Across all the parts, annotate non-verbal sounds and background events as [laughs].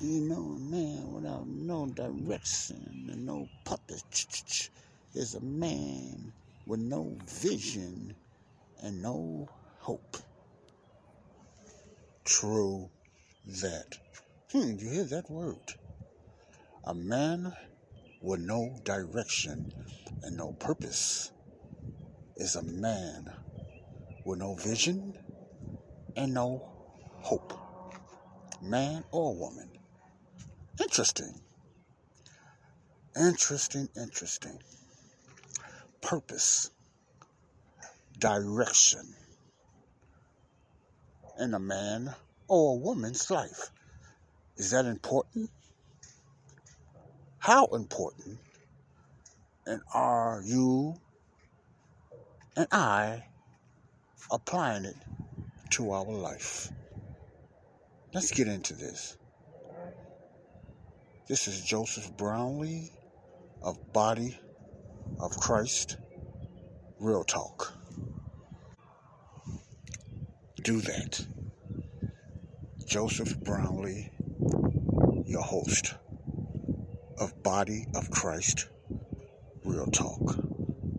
You know, a man without no direction and no purpose is a man with no vision and no hope. True that. Hmm, you hear that word? A man with no direction and no purpose is a man with no vision and no hope. Man or woman. Interesting. Interesting, interesting. Purpose, direction in a man or a woman's life. Is that important? How important? And are you and I applying it to our life? Let's get into this. This is Joseph Brownlee of Body of Christ Real Talk. Do that. Joseph Brownlee, your host of Body of Christ Real Talk.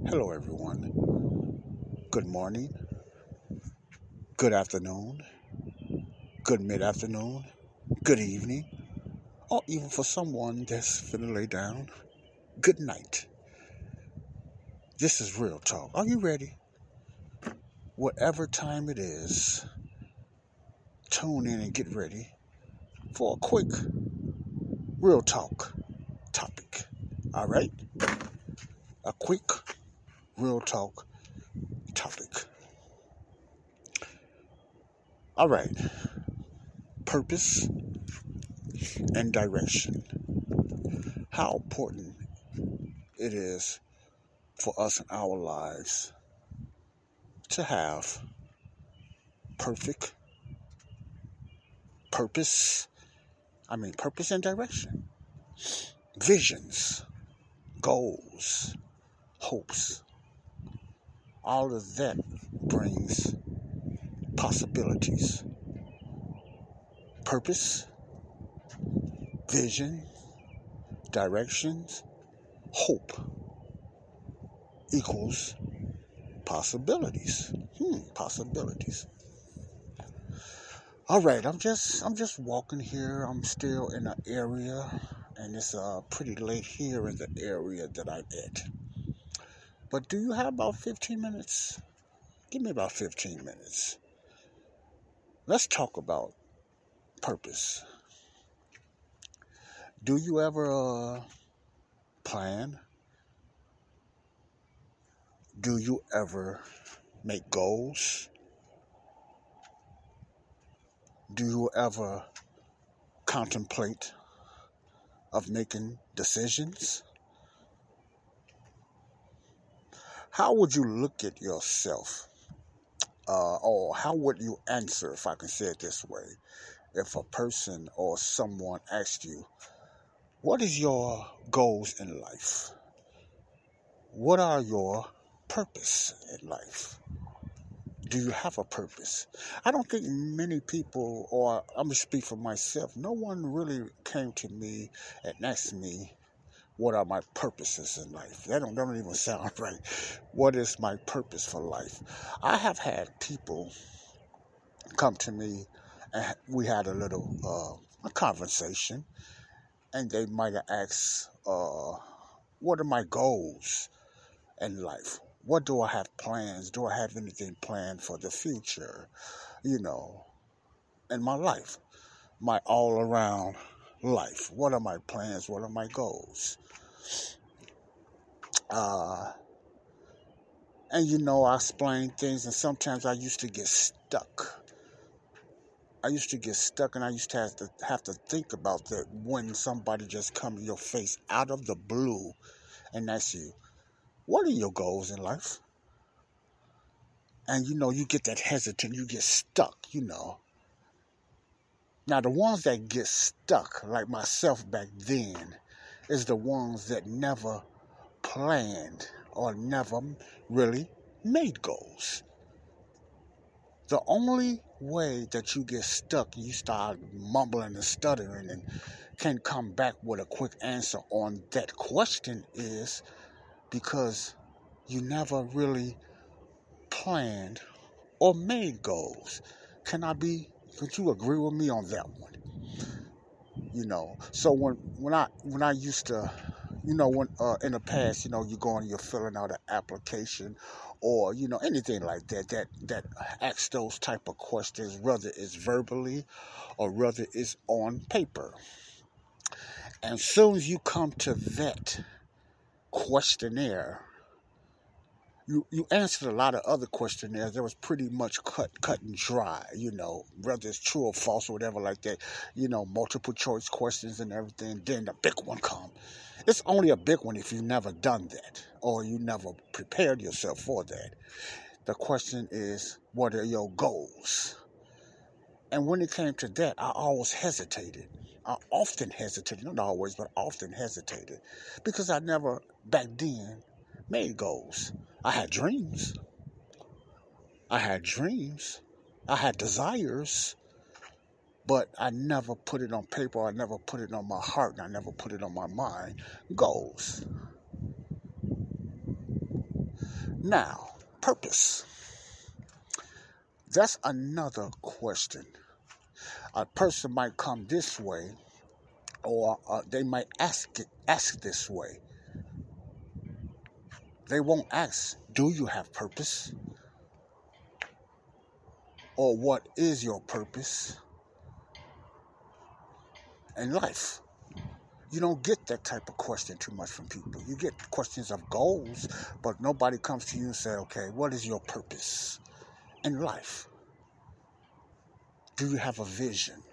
Hello, everyone. Good morning, good afternoon, good mid afternoon, good evening, or even for someone that's finna lay down, good night. This is Real Talk. Are you ready? Whatever time it is, tune in and get ready for a quick real talk topic. All right? A quick real talk topic. All right. Purpose and direction. How important it is for us in our lives to have perfect purpose. I mean, purpose and direction, visions, goals, hopes. All of that brings possibilities. Purpose, vision, directions, hope equals possibilities. Hmm, possibilities. All right, I'm just I'm just walking here. I'm still in an area, and it's uh pretty late here in the area that I'm at. But do you have about 15 minutes? Give me about 15 minutes. Let's talk about purpose. Do you ever uh, plan? Do you ever make goals? do you ever contemplate of making decisions? How would you look at yourself? Uh, or how would you answer, if I can say it this way, if a person or someone asked you, What is your goals in life? What are your purpose in life? do you have a purpose? I don't think many people, or I'm gonna speak for myself, no one really came to me and asked me what are my purposes in life. That don't, that don't even [laughs] sound right. What is my purpose for life? I have had people come to me we had a little uh, a conversation, and they might have asked, uh, "What are my goals in life? what do I have plans? Do I have anything planned for the future? You know, in my life, my all around life. What are my plans? What are my goals? Uh, and you know, I explain things, and sometimes I used to get stuck I used to get stuck and I used to have to have to think about that when somebody just come your face out of the blue and ask you, what are your goals in life? And you know, you get that hesitant, you get stuck, you know. Now the ones that get stuck, like myself back then, is the ones that never planned or never really made goals. The only way that you get stuck, you start mumbling and stuttering and can't come back with a quick answer on that question is because you never really planned or made goals. Can I be, could you agree with me on that one? You know, so when, when I, when I used to, you know, when, uh, in the past, you know, you go and you're filling out an application or you know anything like that that that asks those type of questions whether it's verbally or whether it's on paper. And as soon as you come to that questionnaire you you answered a lot of other questionnaires that was pretty much cut cut and dry you know whether it's true or false or whatever like that you know multiple choice questions and everything then the big one come it's only a big one if you've never done that or you never prepared yourself for that the question is what are your goals and when it came to that i always hesitated i often hesitated not always but often hesitated because i never back then made goals I had dreams. I had dreams. I had desires. But I never put it on paper. I never put it on my heart. And I never put it on my mind. Goals. Now, purpose. That's another question. A person might come this way, or uh, they might ask it, ask this way. They won't ask, Do you have purpose? Or what is your purpose in life? You don't get that type of question too much from people. You get questions of goals, but nobody comes to you and say, okay, what is your purpose in life? Do you have a vision?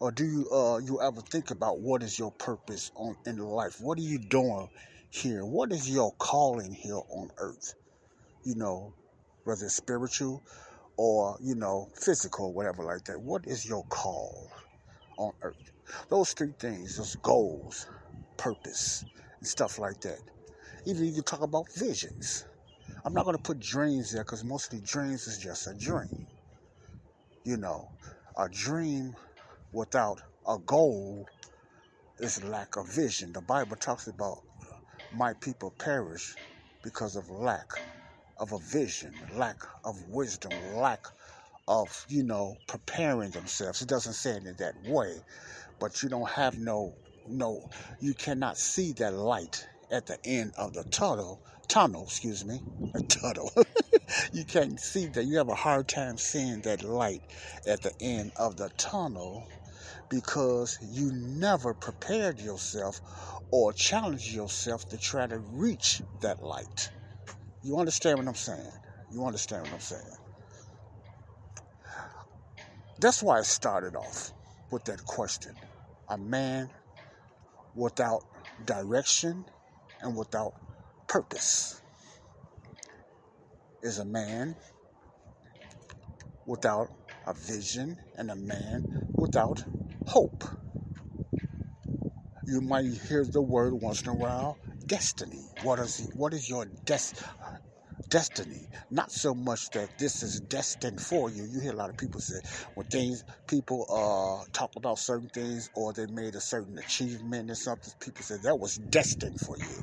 Or do you uh, you ever think about what is your purpose on in life? What are you doing here? What is your calling here on earth? You know, whether it's spiritual or, you know, physical, whatever like that. What is your call on earth? Those three things, those goals, purpose, and stuff like that. Even you can talk about visions. I'm not going to put dreams there because mostly dreams is just a dream. You know, a dream without a goal is lack of vision. The Bible talks about my people perish because of lack of a vision, lack of wisdom, lack of, you know, preparing themselves. It doesn't say it in that way, but you don't have no, no, you cannot see that light at the end of the tunnel, tunnel, excuse me, a [laughs] tunnel. [laughs] you can't see that. You have a hard time seeing that light at the end of the tunnel because you never prepared yourself or challenged yourself to try to reach that light. You understand what I'm saying? You understand what I'm saying? That's why I started off with that question. A man without direction and without purpose is a man without a vision and a man without hope. You might hear the word once in a while, destiny. What is what is your des- destiny? Not so much that this is destined for you. You hear a lot of people say when things people uh, talk about certain things or they made a certain achievement or something, people say that was destined for you.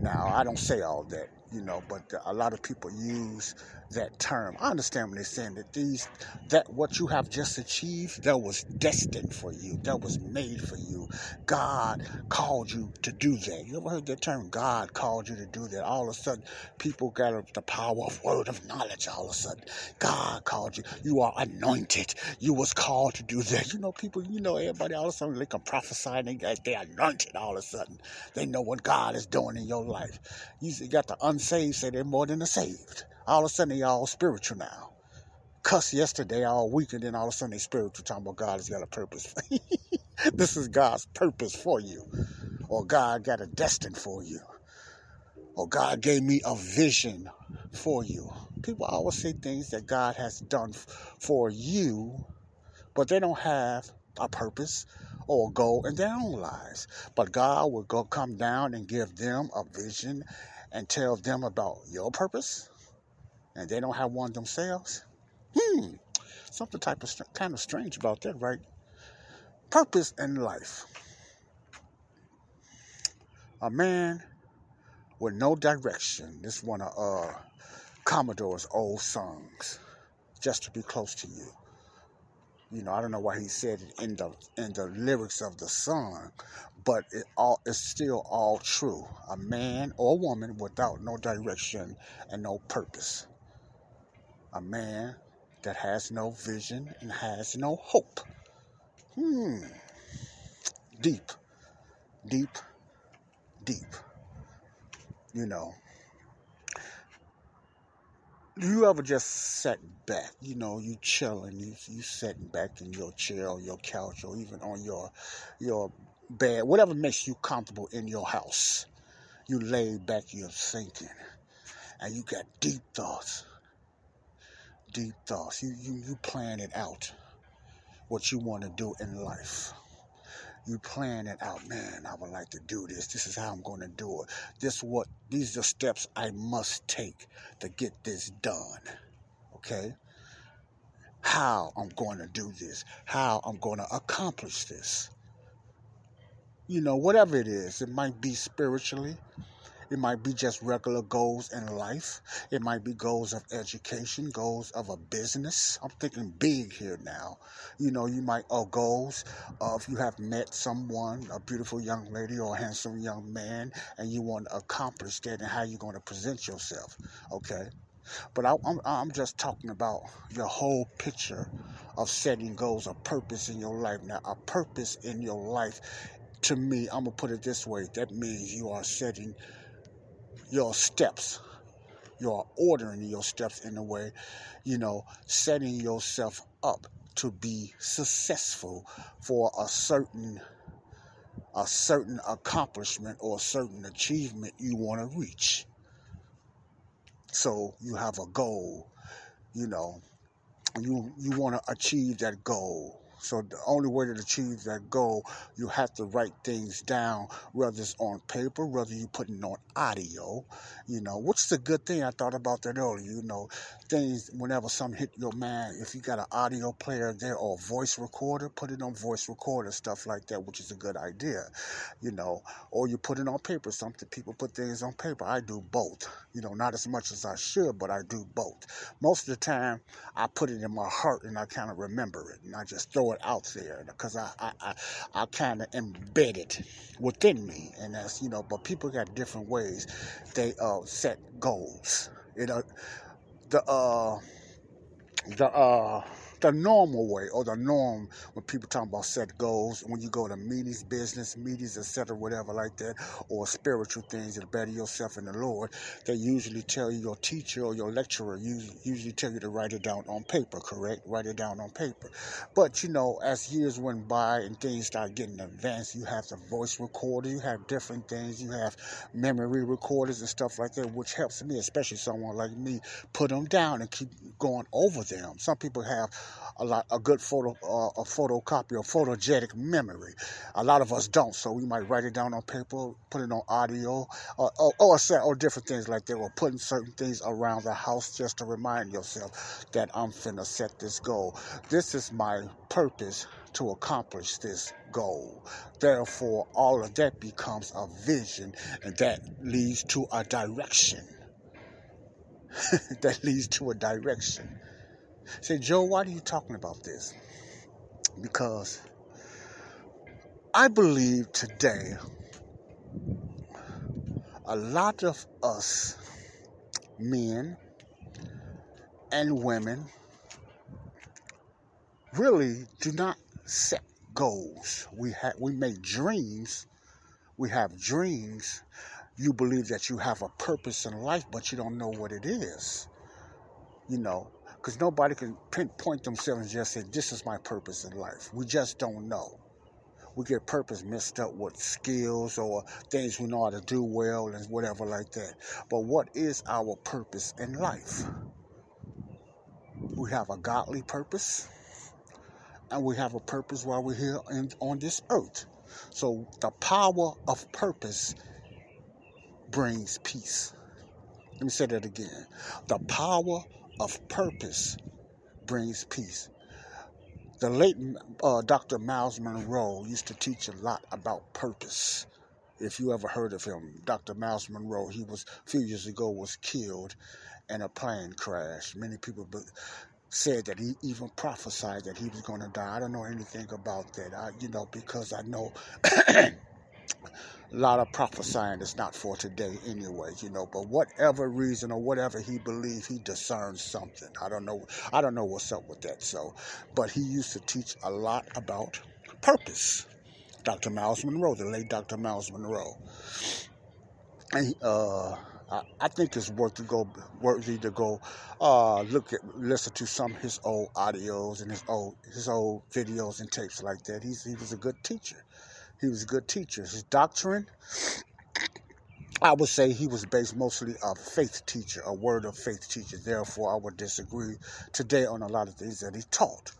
Now I don't say all that you know, but a lot of people use that term. I understand when they're saying that these, that what you have just achieved, that was destined for you, that was made for you. God called you to do that. You ever heard that term? God called you to do that. All of a sudden, people got the power of word of knowledge. All of a sudden, God called you. You are anointed. You was called to do that. You know, people. You know, everybody. All of a sudden, they can prophesy and they got they anointed. All of a sudden, they know what God is doing in your life. You got the unsaved say they're more than the saved. All of a sudden, they all spiritual now. cuss yesterday all week, and then all of a sudden they spiritual talking about God has got a purpose. [laughs] this is God's purpose for you, or God got a destined for you, or God gave me a vision for you. People always say things that God has done for you, but they don't have a purpose or a goal in their own lives. But God will go come down and give them a vision and tell them about your purpose, and they don't have one themselves. Hmm, something type of kind of strange about that, right? Purpose in life. A man with no direction. This one of uh, Commodore's old songs, just to be close to you. You know, I don't know why he said it in the in the lyrics of the song, but it all it's still all true. A man or woman without no direction and no purpose. A man that has no vision and has no hope. Hmm. Deep. Deep. Deep. You know, you ever just sat back, you know, you chilling, you you sitting back in your chair or your couch or even on your your bed, whatever makes you comfortable in your house. You lay back, you're thinking, and you got deep thoughts. Deep thoughts. You you you plan it out, what you want to do in life you plan it out, man, I would like to do this. This is how I'm going to do it. This what these are steps I must take to get this done. Okay? How I'm going to do this, how I'm going to accomplish this. You know, whatever it is, it might be spiritually, it might be just regular goals in life. It might be goals of education, goals of a business. I'm thinking big here now. You know, you might, or goals of you have met someone, a beautiful young lady or a handsome young man, and you want to accomplish that and how you're going to present yourself. Okay? But I, I'm, I'm just talking about your whole picture of setting goals, a purpose in your life. Now, a purpose in your life, to me, I'm going to put it this way that means you are setting your steps. You're ordering your steps in a way, you know, setting yourself up to be successful for a certain a certain accomplishment or a certain achievement you want to reach. So you have a goal, you know, you you want to achieve that goal. So the only way to achieve that goal, you have to write things down, whether it's on paper, whether you put it on audio, you know, which is a good thing. I thought about that earlier, you know, things, whenever something hit your mind, if you got an audio player there or voice recorder, put it on voice recorder, stuff like that, which is a good idea, you know, or you put it on paper. Something people put things on paper. I do both, you know, not as much as I should, but I do both. Most of the time, I put it in my heart and I kind of remember it and I just throw it it out there because I I, I, I kind of embed it within me, and that's you know. But people got different ways they uh, set goals. You know, the uh, the uh the normal way or the norm when people talk about set goals when you go to meetings business meetings etc whatever like that or spiritual things to better yourself in the lord they usually tell you your teacher or your lecturer usually, usually tell you to write it down on paper correct? Write it down on paper. But you know as years went by and things start getting advanced you have the voice recorder you have different things you have memory recorders and stuff like that which helps me especially someone like me put them down and keep going over them. Some people have a lot a good photo uh, a photocopy or photogenic memory. A lot of us don't, so we might write it down on paper, put it on audio, or, or, or, or different things like that, or putting certain things around the house just to remind yourself that I'm finna set this goal. This is my purpose to accomplish this goal. Therefore, all of that becomes a vision, and that leads to a direction. [laughs] that leads to a direction. Say, Joe, why are you talking about this? Because I believe today a lot of us men and women really do not set goals. We have we make dreams. We have dreams. You believe that you have a purpose in life, but you don't know what it is. You know, Because nobody can pinpoint themselves and just say, This is my purpose in life. We just don't know. We get purpose mixed up with skills or things we know how to do well and whatever like that. But what is our purpose in life? We have a godly purpose, and we have a purpose while we're here in, on this earth. So the power of purpose brings peace. Let me say that again. The power of purpose brings peace. The late uh, Dr. Myles Munroe used to teach a lot about purpose. If you ever heard of him, Dr. Myles Munroe, he was a few years ago was killed in a plane crash. Many people said that he even prophesied that he was going to die. I don't know anything about that. I, you know, because I know [clears throat] a lot of prophesying is not for today anyway, you know. But whatever reason or whatever he believed, he discerns something. I don't know. I don't know what's up with that. So, but he used to teach a lot about purpose. Dr. Myles Munroe, the late Dr. Myles Munroe, and uh, I, I, think it's worth to go, worthy to go, uh, look at, listen to some of his old audios and his old, his old videos and tapes like that. He's, he was a good teacher. He was a good teacher. His doctrine, I would say he was based mostly a faith teacher, a word of faith teacher. Therefore, I would disagree today on a lot of things that he taught.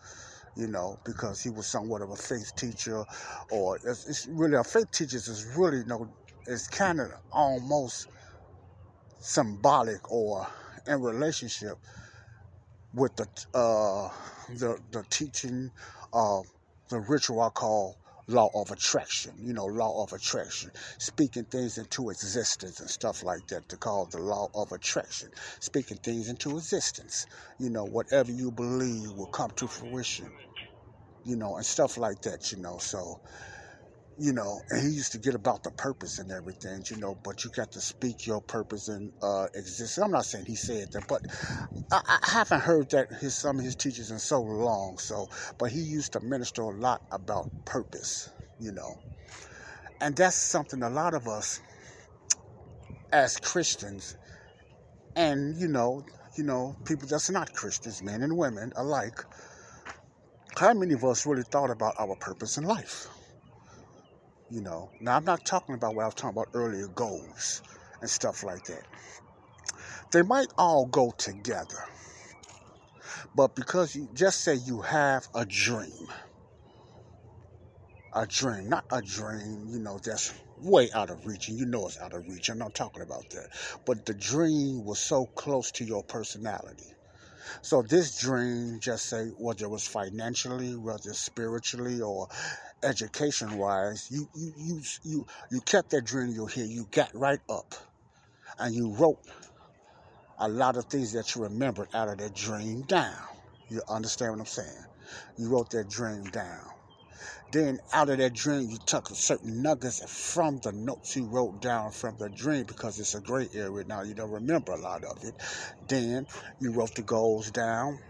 You know, because he was somewhat of a faith teacher, or it's, it's really a faith teacher is really you no, know, it's kind of almost symbolic or in relationship with the uh, the the teaching of the ritual I call law of attraction, you know, law of attraction, speaking things into existence and stuff like that to call the law of attraction, speaking things into existence, you know, whatever you believe will come to fruition, you know, and stuff like that, you know, so you know, and he used to get about the purpose and everything, you know, but you got to speak your purpose and uh, exist. I'm not saying he said that, but I, I, haven't heard that his some of his teachers in so long. So, but he used to minister a lot about purpose, you know, and that's something a lot of us as Christians, and you know, you know, people that's not Christians, men and women alike. How many of us really thought about our purpose in life? You know, now I'm not talking about what I was talking about earlier goals and stuff like that. They might all go together. But because you just say you have a dream, a dream, not a dream, you know, that's way out of reach, and you know it's out of reach. I'm not talking about that. But the dream was so close to your personality. So this dream, just say whether it was financially, whether spiritually, or education wise, you you you you you kept that dream in your. You got right up, and you wrote a lot of things that you remembered out of that dream down. You understand what I'm saying? You wrote that dream down. Then out of that dream, you took certain nuggets from the notes you wrote down from the dream because it's a great area now. You don't remember a lot of it. Then you wrote the goals down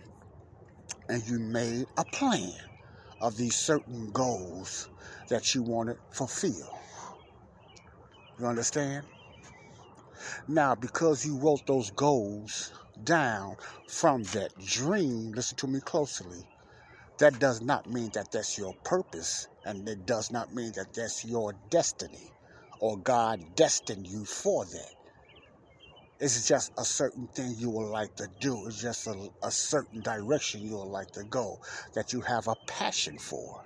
and you made a plan of these certain goals that you want to fulfill. You understand? Now, because you wrote those goals down from that dream, listen to me closely that does not mean that that's your purpose, and it does not mean that that's your destiny or God destined you for that. It's just a certain thing you would like to do. It's just a, a certain direction you would like to go that you have a passion for.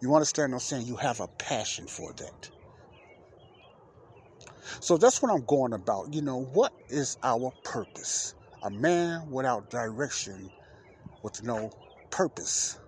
You understand what I'm saying? You have a passion for that. So that's what I'm going about. You know, what is our purpose? A man without direction with no purpose.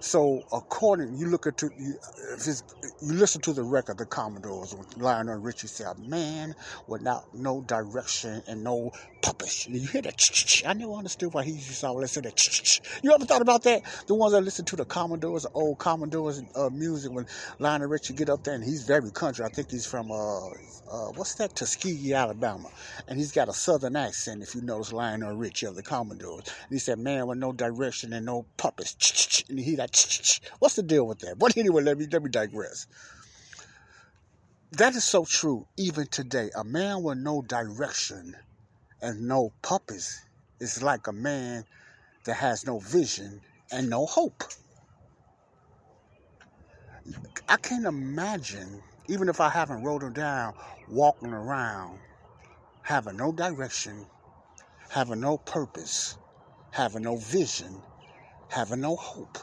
So according, you look at you, you listen to the record, the Commodores, when Lionel Richie said, "Man without no direction and no purpose." You hear that? I never understood why he used to always say that. You ever thought about that? The ones that listen to the Commodores, the old Commodores uh, music, when Lionel Richie get up there and he's very country. I think he's from uh, uh, what's that? Tuskegee, Alabama, and he's got a southern accent. If you notice Lionel Richie of the Commodores, and he said, "Man with no direction and no purpose," and he like, what's the deal with that? But anyway, let me let me digress. That is so true even today. A man with no direction and no purpose is like a man that has no vision and no hope. I can't imagine, even if I haven't wrote them down, walking around having no direction, having no purpose, having no vision, having no hope.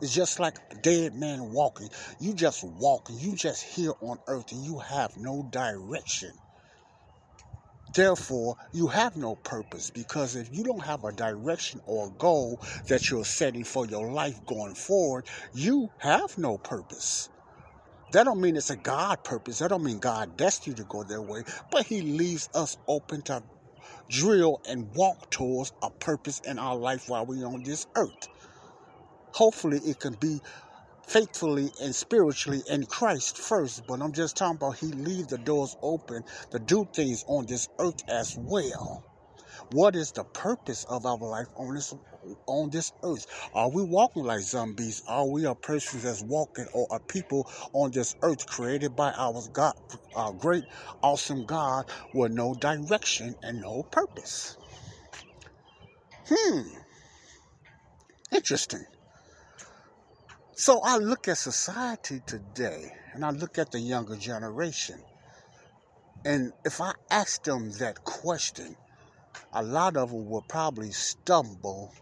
It's just like a dead man walking. You just walking. You just here on earth and you have no direction. Therefore, you have no purpose because if you don't have a direction or a goal that you're setting for your life going forward, you have no purpose. That don't mean it's a God purpose. That don't mean God destined you to go their way. But He leaves us open to drill and walk towards a purpose in our life while we're on this earth. Hopefully, it can be faithfully and spiritually in Christ first, but I'm just talking about He leave the doors open to do things on this earth as well. What is the purpose of our life on this on this earth? Are we walking like zombies? Are we a persons that's walking or a people on this earth created by our God, our great, awesome God with no direction and no purpose? Hmm. Interesting. So I look at society today and I look at the younger generation. And if I ask them that question, a lot of them will probably stumble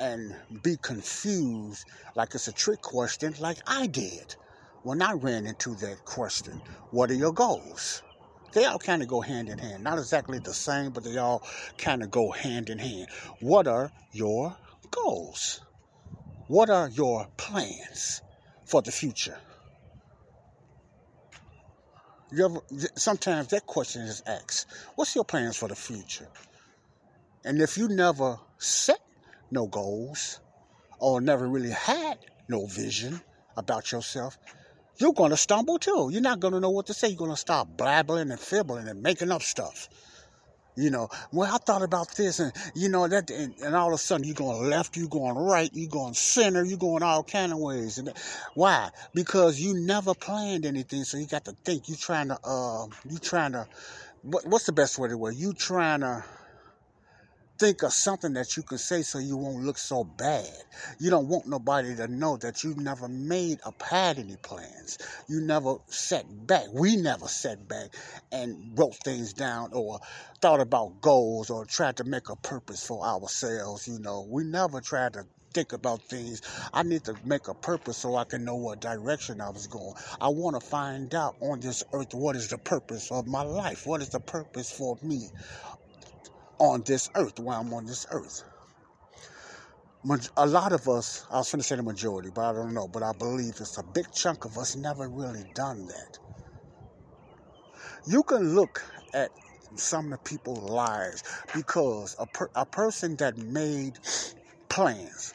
and be confused like it's a trick question, like I did when I ran into that question. What are your goals? They all kind of go hand in hand. Not exactly the same, but they all kind of go hand in hand. What are your goals? What are your plans for the future? Ever, sometimes that question is asked. What's your plans for the future? And if you never set no goals or never really had no vision about yourself, you're going to stumble too. You're not going to know what to say. You're going to start blabbling and fibbling and making up stuff. You know, well, I thought about this, and you know that, and, and all of a sudden you're going left, you're going right, you're going center, you're going all kind of ways. And why? Because you never planned anything, so you got to think. You trying to, uh, you trying to, what, what's the best way to word? You trying to think of something that you can say so you won't look so bad. You don't want nobody to know that you never made or had any plans. You never set back. We never set back and wrote things down or thought about goals or tried to make a purpose for ourselves. You know, we never tried to think about things. I need to make a purpose so I can know what direction I was going. I want to find out on this earth what is the purpose of my life? What is the purpose for me? On this earth, while I'm on this earth. A lot of us, I was going to say the majority, but I don't know, but I believe it's a big chunk of us never really done that. You can look at some of the people's lives because a, per, a person that made plans,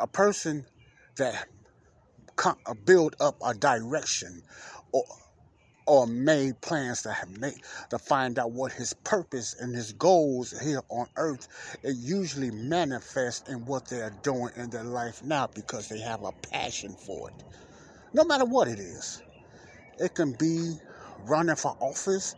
A person that uh, build up a direction or or made plans to have made to find out what his purpose and his goals here on earth it usually manifests in what they are doing in their life now because they have a passion for it. No matter what it is it can be running for office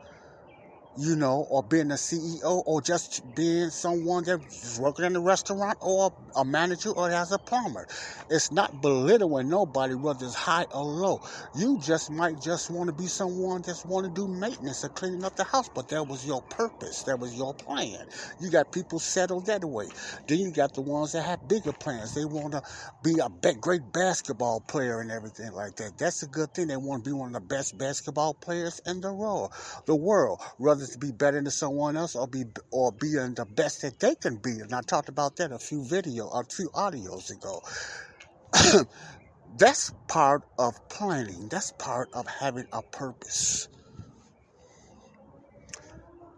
you know, or being a CEO, or just being someone that's working in a restaurant, or a manager, or as a plumber. It's not belittling nobody, whether it's high or low. You just might just want to be someone that's want to do maintenance or cleaning up the house, but that was your purpose, that was your plan. You got people settled that way. Then you got the ones that have bigger plans. They want to be a great basketball player and everything like that. That's a good thing. They want to be one of the best basketball players in the world. The world, rather to be better than someone else or be or being the best that they can be. And I talked about that a few video or few audios ago. [coughs] That's part of planning. That's part of having a purpose.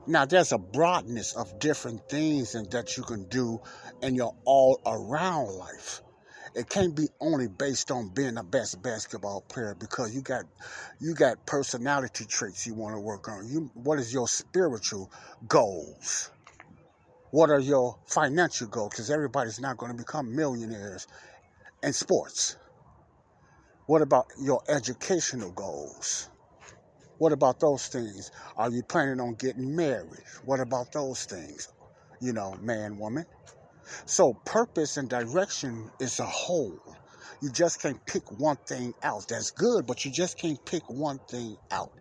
Now, there's a broadness of different things and that you can do in your all around life it can't be only based on being the best basketball player because you got you got personality traits you want to work on. You what is your spiritual goals? What are your financial goals? Because everybody's not going to become millionaires in sports. What about your educational goals? What about those things? Are you planning on getting married? What about those things? You know, man, woman. So purpose and direction is a whole. You just can't pick one thing out. That's good, but you just can't pick one thing out.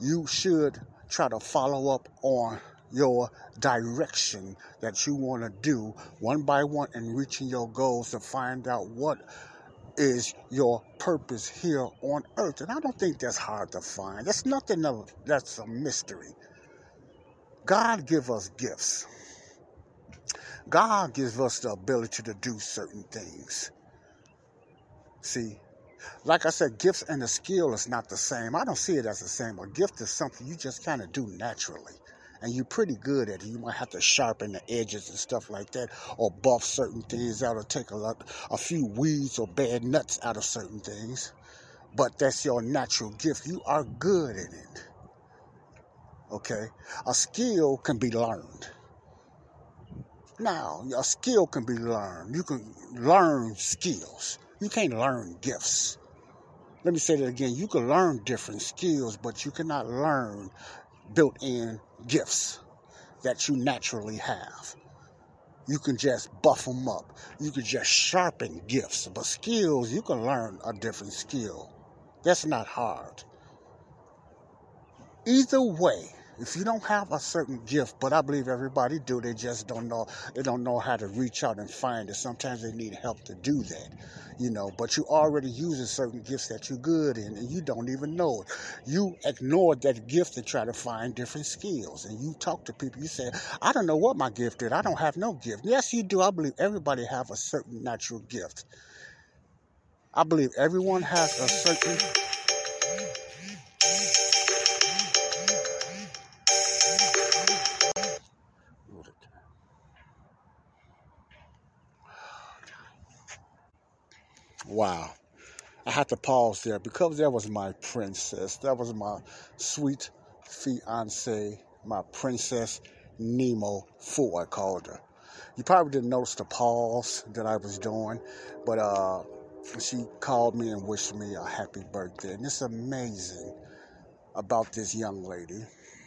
You should try to follow up on your direction that you want to do one by one and reaching your goals to find out what is your purpose here on earth. And I don't think that's hard to find. That's nothing of, that's a mystery. God give us gifts. God gives us the ability to do certain things. See, like I said, gifts and a skill is not the same. I don't see it as the same. A gift is something you just kind of do naturally. And you're pretty good at it. You might have to sharpen the edges and stuff like that, or buff certain things out, or take a lot, a few weeds or bad nuts out of certain things. But that's your natural gift. You are good in it. Okay? A skill can be learned. Now, a skill can be learned. You can learn skills. You can't learn gifts. Let me say that again. You can learn different skills, but you cannot learn built in gifts that you naturally have. You can just buff them up. You can just sharpen gifts. But skills, you can learn a different skill. That's not hard. Either way, if you don't have a certain gift, but I believe everybody do, they just don't know. They don't know how to reach out and find it. Sometimes they need help to do that, you know. But you already using certain gifts that you're good in, and you don't even know it. You ignore that gift to try to find different skills, and you talk to people. You say, "I don't know what my gift is. I don't have no gift." Yes, you do. I believe everybody have a certain natural gift. I believe everyone has a certain Wow. I had to pause there because that was my princess. That was my sweet fiance, my princess Nemo I called her. You probably didn't notice the pause that I was doing, but uh, she called me and wished me a happy birthday. And it's amazing about this young lady.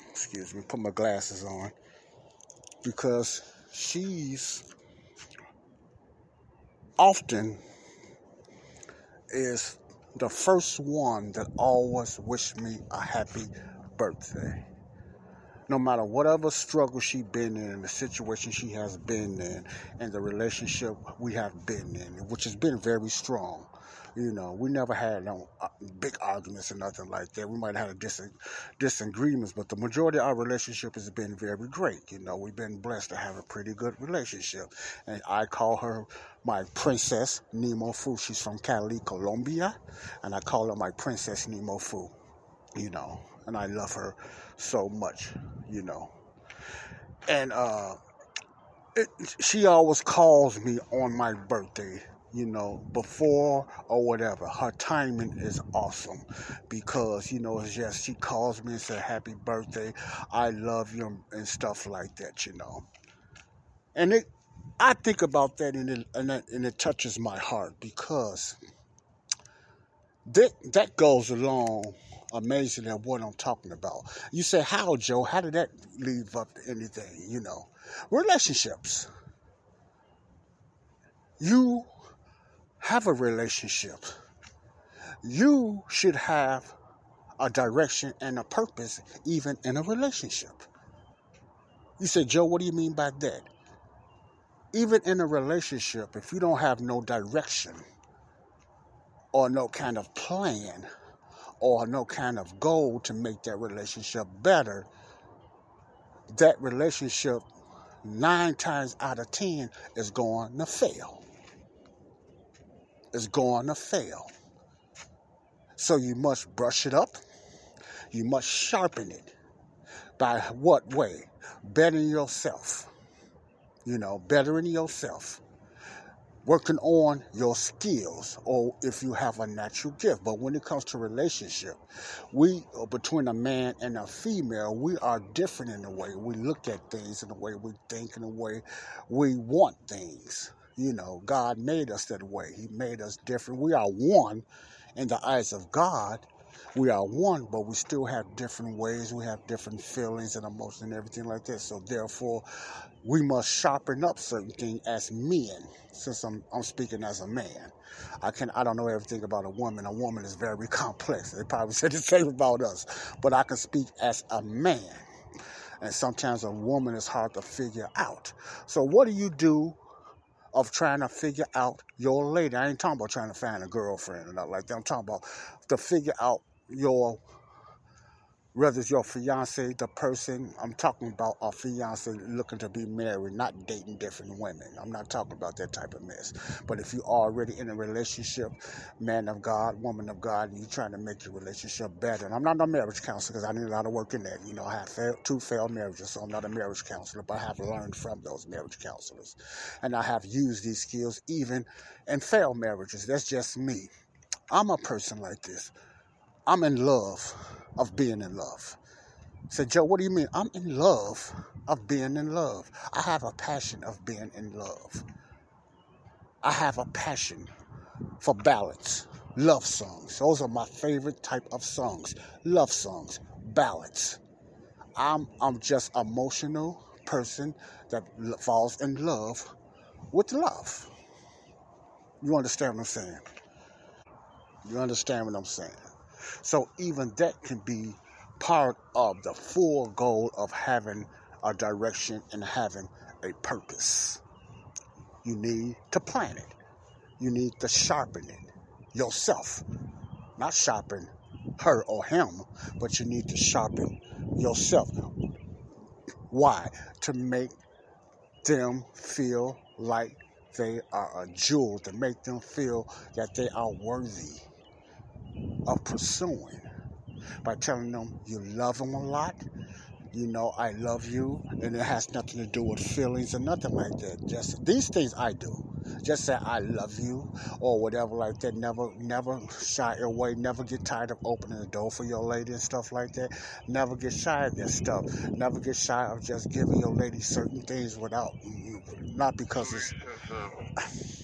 Excuse me, put my glasses on. Because she's often is the first one that always wished me a happy birthday. No matter whatever struggle she been in, the situation she has been in, and the relationship we have been in, which has been very strong. You know, we never had no uh, big arguments or nothing like that. We might have had dis- disagreements, but the majority of our relationship has been very great. You know, we've been blessed to have a pretty good relationship. And I call her my princess Nemo Fu. She's from Cali, Colombia, and I call her my princess Nemo Fu. You know, and I love her so much. You know, and uh, it, she always calls me on my birthday you know, before or whatever. Her timing is awesome because, you know, it's just she calls me and says, Happy birthday, I love you, and stuff like that, you know. And it, I think about that and it, and it, and it touches my heart because that, that goes along amazing at what I'm talking about. You say, How, Joe? How did that leave up to anything? You know, relationships. You have a relationship. You should have a direction and a purpose even in a relationship. You say, Joe, what do you mean by that? Even in a relationship, if you don't have no direction or no kind of plan or no kind of goal to make that relationship better, that relationship nine times out of ten is going to fail. Is going to fail. So you must brush it up. You must sharpen it. By what way? Bettering yourself. You know, bettering yourself working on your skills or if you have a natural gift. But when it comes to relationship, we uh, between a man and a female, we are different in the way we look at things, in the way we think, in the way we want things. You know, God made us that way. He made us different. We are one in the eyes of God, we are one, but we still have different ways. We have different feelings and emotions and everything like that. So therefore, we must sharpen up certain things as men. Since I'm I'm speaking as a man, I can I don't know everything about a woman. A woman is very [laughs] complex. They probably say the same about us, but I can speak as a man. And sometimes a woman is hard to figure out. So what do you do of trying to figure out your lady. I ain't talking about trying to find a girlfriend or not like that. I'm talking about to figure out your whether it's your fiance, the person, I'm talking about a fiance looking to be married, not dating different women. I'm not talking about that type of mess. But if you're already in a relationship, man of God, woman of God, and you're trying to make your relationship better, and I'm not a marriage counselor because I need a lot of work in that. You know, I have two failed marriages, so I'm not a marriage counselor, but I have learned from those marriage counselors. And I have used these skills even in failed marriages. That's just me. I'm a person like this. I'm in love of being in love. I said, Joe, what do you mean? I'm in love of being in love. I have a passion of being in love. I have a passion for ballads, love songs. Those are my favorite type of songs. Love songs, ballads. I'm I'm just emotional person that falls in love with love. You understand what I'm saying? You understand what I'm saying? So even that can be part of the full goal of having a direction and having a purpose. You need to plan it. You need to sharpen it yourself. Not sharpen her or him, but you need to sharpen yourself. Why? To make them feel like they are a jewel, to make them feel that they are worthy of pursuing by telling them you love them a lot. You know, I love you, and it has nothing to do with feelings or nothing like that. Just these things I do. Just say I love you or whatever like that. Never, never shy away. Never get tired of opening the door for your lady and stuff like that. Never get shy of that stuff. Never get shy of just giving your lady certain things without, you not because it's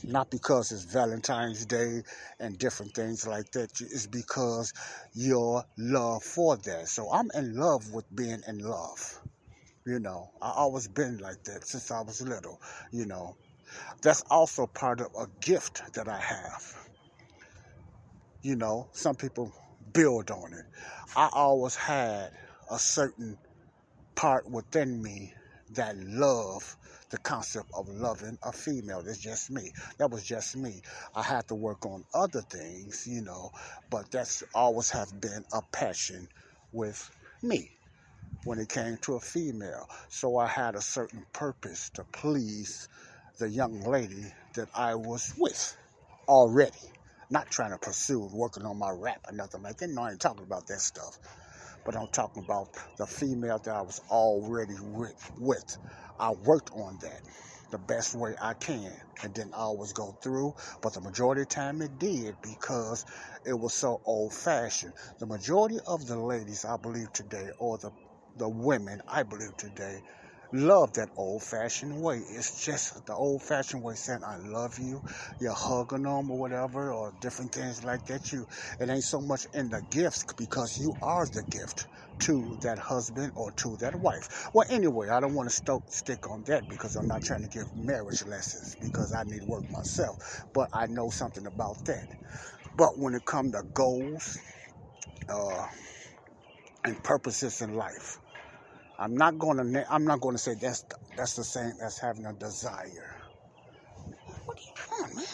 not because it's Valentine's Day and different things like that. It's because your love for that. So I'm in love with being in love. You know, I always been like that since I was little. You know, that's also part of a gift that I have. You know, some people build on it. I always had a certain part within me that love the concept of loving a female. That's just me. That was just me. I had to work on other things, you know, but that's always have been a passion with me when it came to a female. So I had a certain purpose to please the young lady that I was with already. Not trying to pursue working on my rap or nothing like that. No, I ain't talking about that stuff. But I'm talking about the female that I was already with. I worked on that the best way I can. and didn't always go through, but the majority of time it did because it was so old fashioned. The majority of the ladies I believe today, or the, the women I believe today, love that old fashioned way. It's just the old fashioned way saying, I love you. You're hugging them or whatever, or different things like that. You, it ain't so much in the gifts because you are the gift to that husband or to that wife. Well, anyway, I don't want to st- stick on that because I'm not trying to give marriage lessons because I need work myself, but I know something about that. But when it comes to goals uh, and purposes in life, I'm not going to. I'm not going to say that's that's the same as having a desire. What are you doing, man?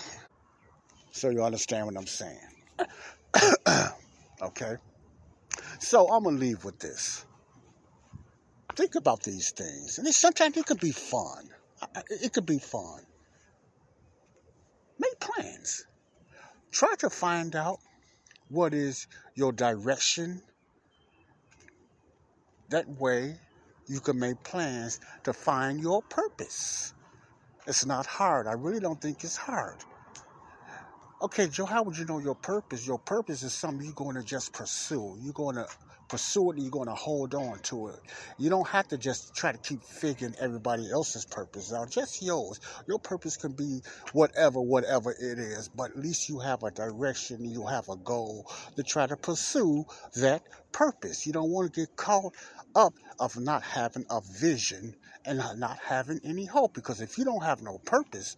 So you understand what I'm saying? [coughs] okay. So I'm gonna leave with this. Think about these things, and sometimes it could be fun. It could be fun. Make plans. Try to find out what is your direction. That way, you can make plans to find your purpose. It's not hard. I really don't think it's hard. Okay, Joe, how would you know your purpose? Your purpose is something you're going to just pursue. You're going to pursue it and you're going to hold on to it. You don't have to just try to keep figuring everybody else's purpose out, just yours. Your purpose can be whatever, whatever it is, but at least you have a direction, you have a goal to try to pursue that purpose. You don't want to get caught up of not having a vision and not having any hope because if you don't have no purpose,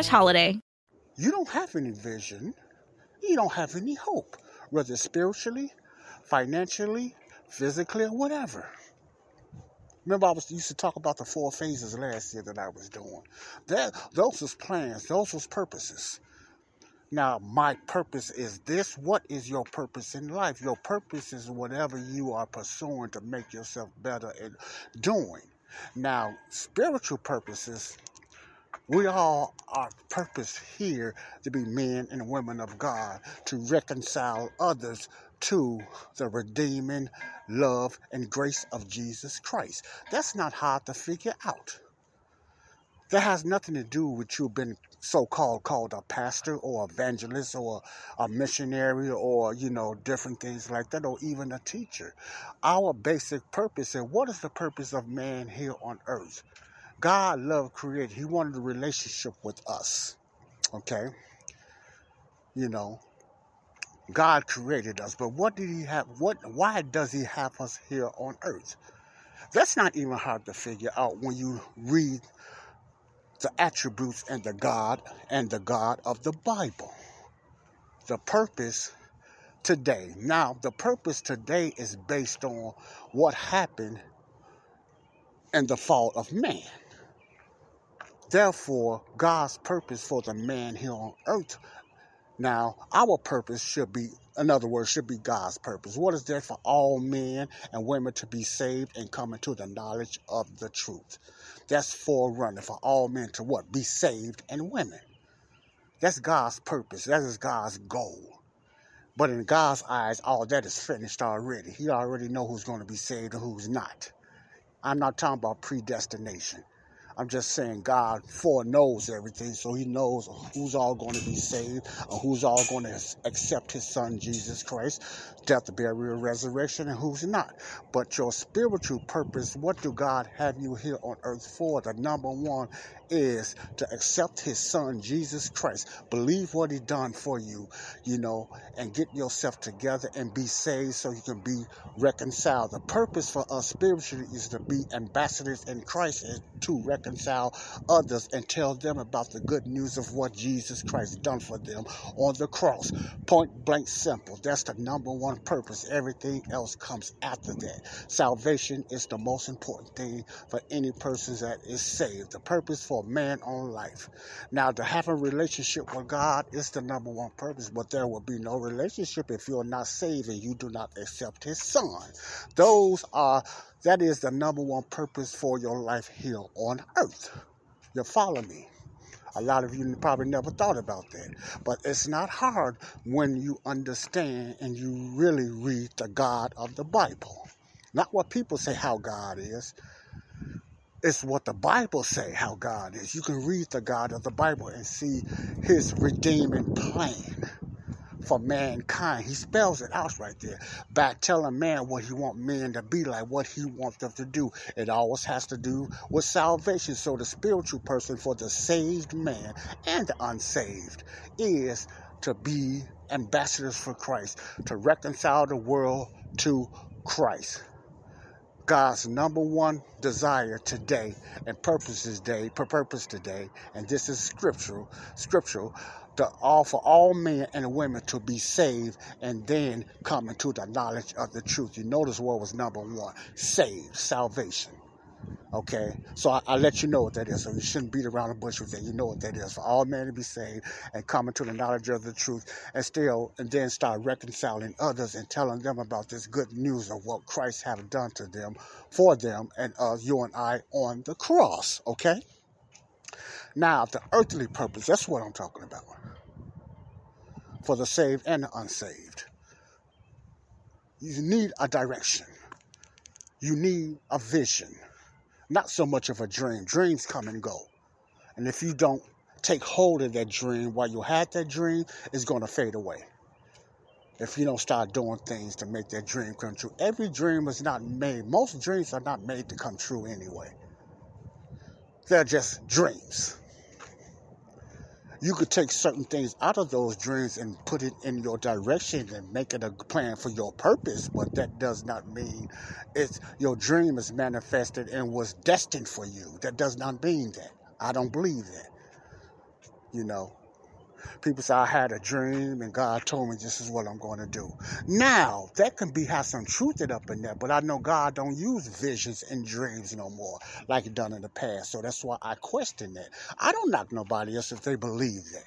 slash holiday. You don't have any vision. You don't have any hope, whether spiritually, financially, physically, or whatever. Remember, I was used to talk about the four phases last year that I was doing. That those was plans, those was purposes. Now, my purpose is this. What is your purpose in life? Your purpose is whatever you are pursuing to make yourself better at doing. Now, spiritual purposes we all are purpose here to be men and women of God, to reconcile others to the redeeming love and grace of Jesus Christ. That's not hard to figure out. That has nothing to do with you being so-called called a pastor or evangelist or a missionary or you know different things like that or even a teacher. Our basic purpose and what is the purpose of man here on earth? God loved created. He wanted a relationship with us. Okay? You know, God created us, but what did he have what why does he have us here on earth? That's not even hard to figure out when you read the attributes and the God and the God of the Bible. The purpose today. Now, the purpose today is based on what happened in the fall of man. Therefore, God's purpose for the man here on earth. Now, our purpose should be, in other words, should be God's purpose. What is there for all men and women to be saved and come into the knowledge of the truth? That's forerunner for all men to what? Be saved and women. That's God's purpose. That is God's goal. But in God's eyes, all that is finished already. He already know who's going to be saved and who's not. I'm not talking about predestination. I'm just saying God foreknows everything, so He knows who's all going to be saved, who's all going to accept His Son Jesus Christ, death, burial, resurrection, and who's not. But your spiritual purpose, what do God have you here on earth for? The number one is to accept his son Jesus Christ, believe what he done for you, you know, and get yourself together and be saved so you can be reconciled. The purpose for us spiritually is to be ambassadors in Christ and to reconcile others and tell them about the good news of what Jesus Christ done for them on the cross. Point blank simple. That's the number one purpose. Everything else comes after that. Salvation is the most important thing for any person that is saved. The purpose for man on life. Now, to have a relationship with God is the number one purpose, but there will be no relationship if you're not saved and you do not accept His Son. Those are, that is the number one purpose for your life here on earth. You follow me? A lot of you probably never thought about that. But it's not hard when you understand and you really read the God of the Bible. Not what people say how God is. It's what the Bible say how God is. You can read the God of the Bible and see his redeeming plan for mankind. He spells it out right there by telling man what he want men to be like, what he wants them to do. It always has to do with salvation. So the spiritual person for the saved man and the unsaved is to be ambassadors for Christ, to reconcile the world to Christ. God's number one desire today and purpose today, per purpose today, and this is scriptural, scriptural, to offer all men and women to be saved and then come into the knowledge of the truth. You notice what was number one saved, salvation. Okay, so I, I, let you know what that is. So you shouldn't beat around the bush with that. You know what that is. For all men to be saved and come into the knowledge of the truth, and still, and then start reconciling others and telling them about this good news of what Christ have done to them, for them, and you and I on the cross. Okay. Now, the earthly purpose. That's what I'm talking about. For the saved and the unsaved, you need a direction. You need a vision not so much of a dream. Dreams come and go. And if you don't take hold of that dream while you had that dream, it's going to fade away. If you don't start doing things to make that dream come true. Every dream is not made, most dreams are not made to come true anyway. They're just dreams you could take certain things out of those dreams and put it in your direction and make it a plan for your purpose but that does not mean it's your dream is manifested and was destined for you. That does not mean that. I don't believe that you know People say I had a dream and God told me this is what I'm going to do. Now that can be have some truth it up in there, but I know God don't use visions and dreams no more like He done in the past. So that's why I question that. I don't knock nobody else if they believe that.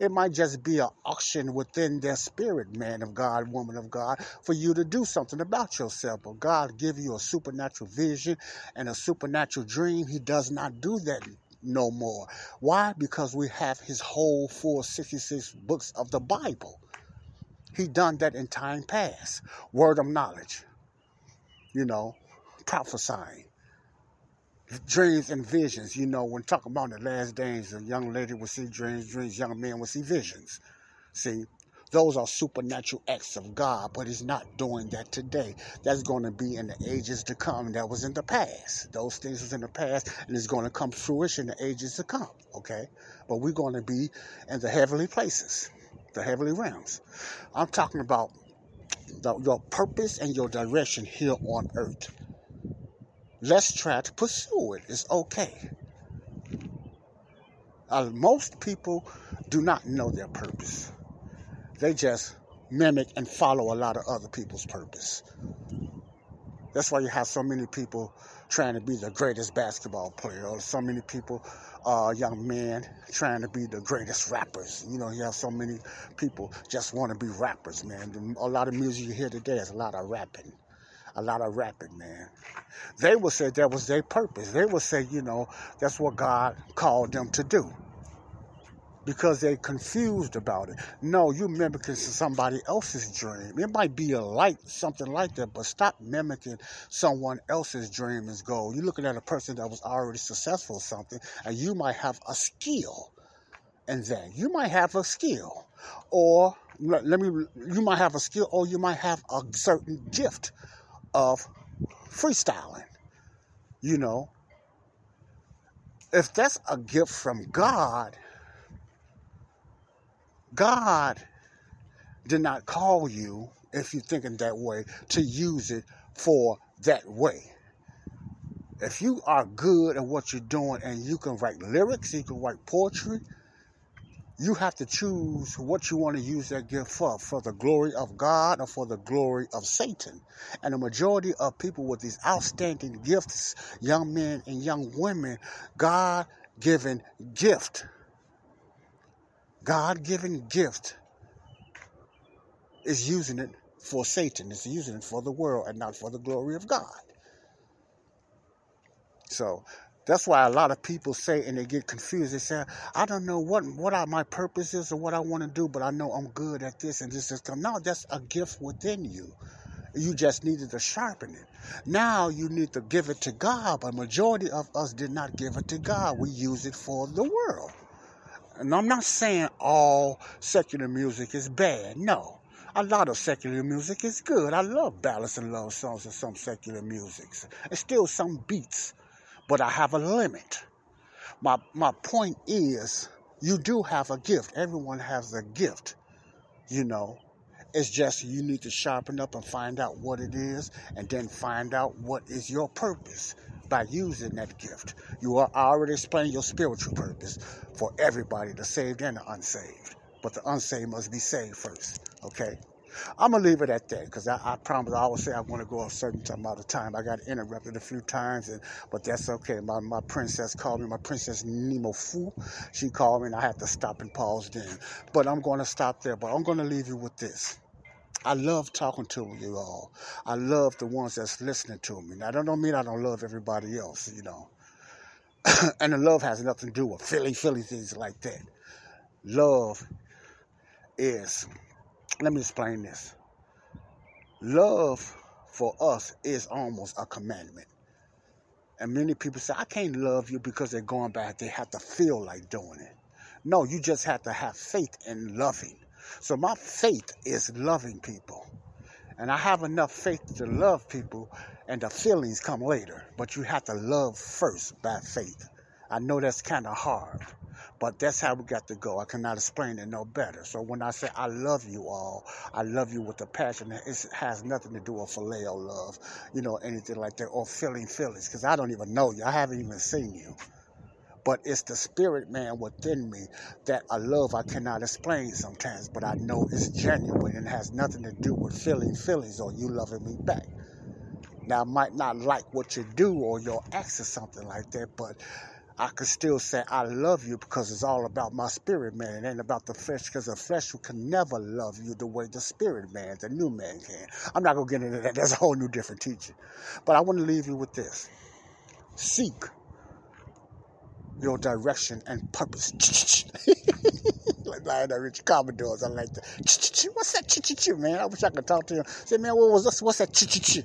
It might just be an auction within their spirit, man of God, woman of God, for you to do something about yourself. But God give you a supernatural vision and a supernatural dream. He does not do that no more. Why? Because we have his whole 466 books of the Bible. He done that in time past. Word of knowledge. You know, prophesying. Dreams and visions. You know, when talking about the last days, a young lady will see dreams, dreams, young men will see visions. See, those are supernatural acts of God, but He's not doing that today. That's going to be in the ages to come. That was in the past. Those things was in the past, and it's going to come fruition in the ages to come. Okay, but we're going to be in the heavenly places, the heavenly realms. I'm talking about the, your purpose and your direction here on earth. Let's try to pursue it. It's okay. Uh, most people do not know their purpose. They just mimic and follow a lot of other people's purpose. That's why you have so many people trying to be the greatest basketball player, or so many people, uh, young men, trying to be the greatest rappers. You know, you have so many people just want to be rappers, man. A lot of music you hear today is a lot of rapping. A lot of rapping, man. They will say that was their purpose. They will say, you know, that's what God called them to do because they're confused about it. No, you mimicking somebody else's dream. It might be a light, something like that, but stop mimicking someone else's dream and goal. You're looking at a person that was already successful something, and you might have a skill in that. You might have a skill, or let me. You might have a skill, or you might have a certain gift of freestyling. You know, if that's a gift from God God did not call you, if you're thinking that way, to use it for that way. If you are good at what you're doing and you can write lyrics, you can write poetry, you have to choose what you want to use that gift for, for the glory of God or for the glory of Satan. And the majority of people with these outstanding gifts, young men and young women, God given gift. God given gift is using it for Satan, it's using it for the world and not for the glory of God. So that's why a lot of people say and they get confused. They say, I don't know what what my purpose is or what I want to do, but I know I'm good at this and this is come. No, that's a gift within you. You just needed to sharpen it. Now you need to give it to God, but majority of us did not give it to God. We use it for the world. And I'm not saying all secular music is bad. No. A lot of secular music is good. I love ballads and love songs and some secular musics. And still some beats. But I have a limit. My my point is you do have a gift. Everyone has a gift. You know. It's just you need to sharpen up and find out what it is and then find out what is your purpose by using that gift. You are already explaining your spiritual purpose for everybody, the saved and the unsaved. But the unsaved must be saved first. Okay? I'm gonna leave it at that because I, I, promise I always say I want to go a certain amount of time. I got interrupted a few times, and but that's okay. My my princess called me. My princess Nemo Fu, she called me, and I had to stop and pause then. But I'm to stop there. But I'm to leave you with this. I love talking to you all. I love the ones that's listening to me. Now, that don't mean I don't love everybody else, you know. [coughs] and the love has nothing to do with phileo, phileo things like that. Love is, let me explain this. Love for us is almost a commandment. And many people say, I can't love you because they're going back. They have to feel like doing it. No, you just have to have faith in loving. So my faith is loving people. And I have enough faith to love people, and the feelings come later. But you have to love first by faith. I know that's kind of hard, but that's how we got to go. I cannot explain it no better. So when I say I love you all, I love you with a passion. It has nothing to do with phileo love, you know, anything like that, or feeling feelings, because I don't even know you. I haven't even seen you but it's the spirit man within me that I love I cannot explain sometimes, but I know it's genuine and has nothing to do with feeling feelings or you loving me back. Now, I might not like what you do or your acts or something like that, but I could still say I love you because it's all about my spirit man. It ain't about the flesh because the flesh can never love you the way the spirit man, the new man can. I'm not going to get into that. That's a whole new different teaching. But I want to leave you with this. Seek your direction and purpose. [laughs] like Lionel Richie Commodores, I like that. What's that ch man? I wish I could talk to him. Say, man, what was this? What's that ch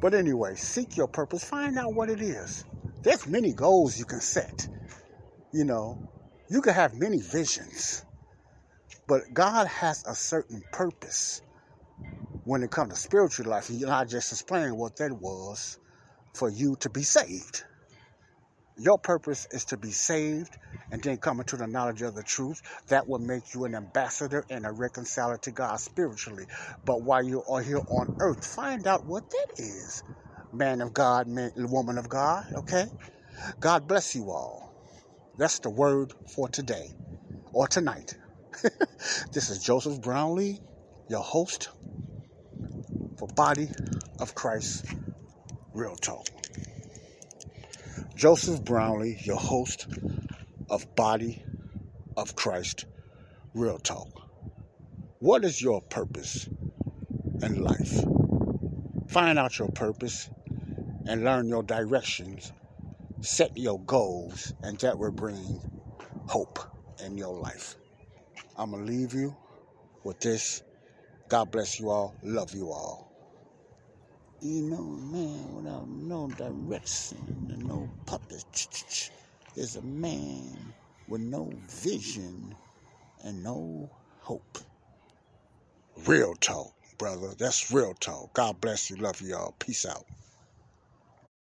But anyway, seek your purpose. Find out what it is. There's many goals you can set. You know, you can have many visions, but God has a certain purpose when it comes to spiritual life. And I just explained what that was for you to be saved. Your purpose is to be saved and then come into the knowledge of the truth. That will make you an ambassador and a reconciler to God spiritually. But while you are here on earth, find out what that is. Man of God, man, woman of God, okay? God bless you all. That's the word for today or tonight. [laughs] this is Joseph Brownlee, your host for Body of Christ Real Talk. Joseph Brownlee, your host of Body of Christ Real Talk. What is your purpose in life? Find out your purpose and learn your directions. Set your goals, and that will bring hope in your life. I'm going to leave you with this. God bless you all. Love you all. You know, man without no direction and no purpose is a man with no vision and no hope. Real talk, brother. That's real talk. God bless you. Love you all. Peace out.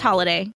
holiday.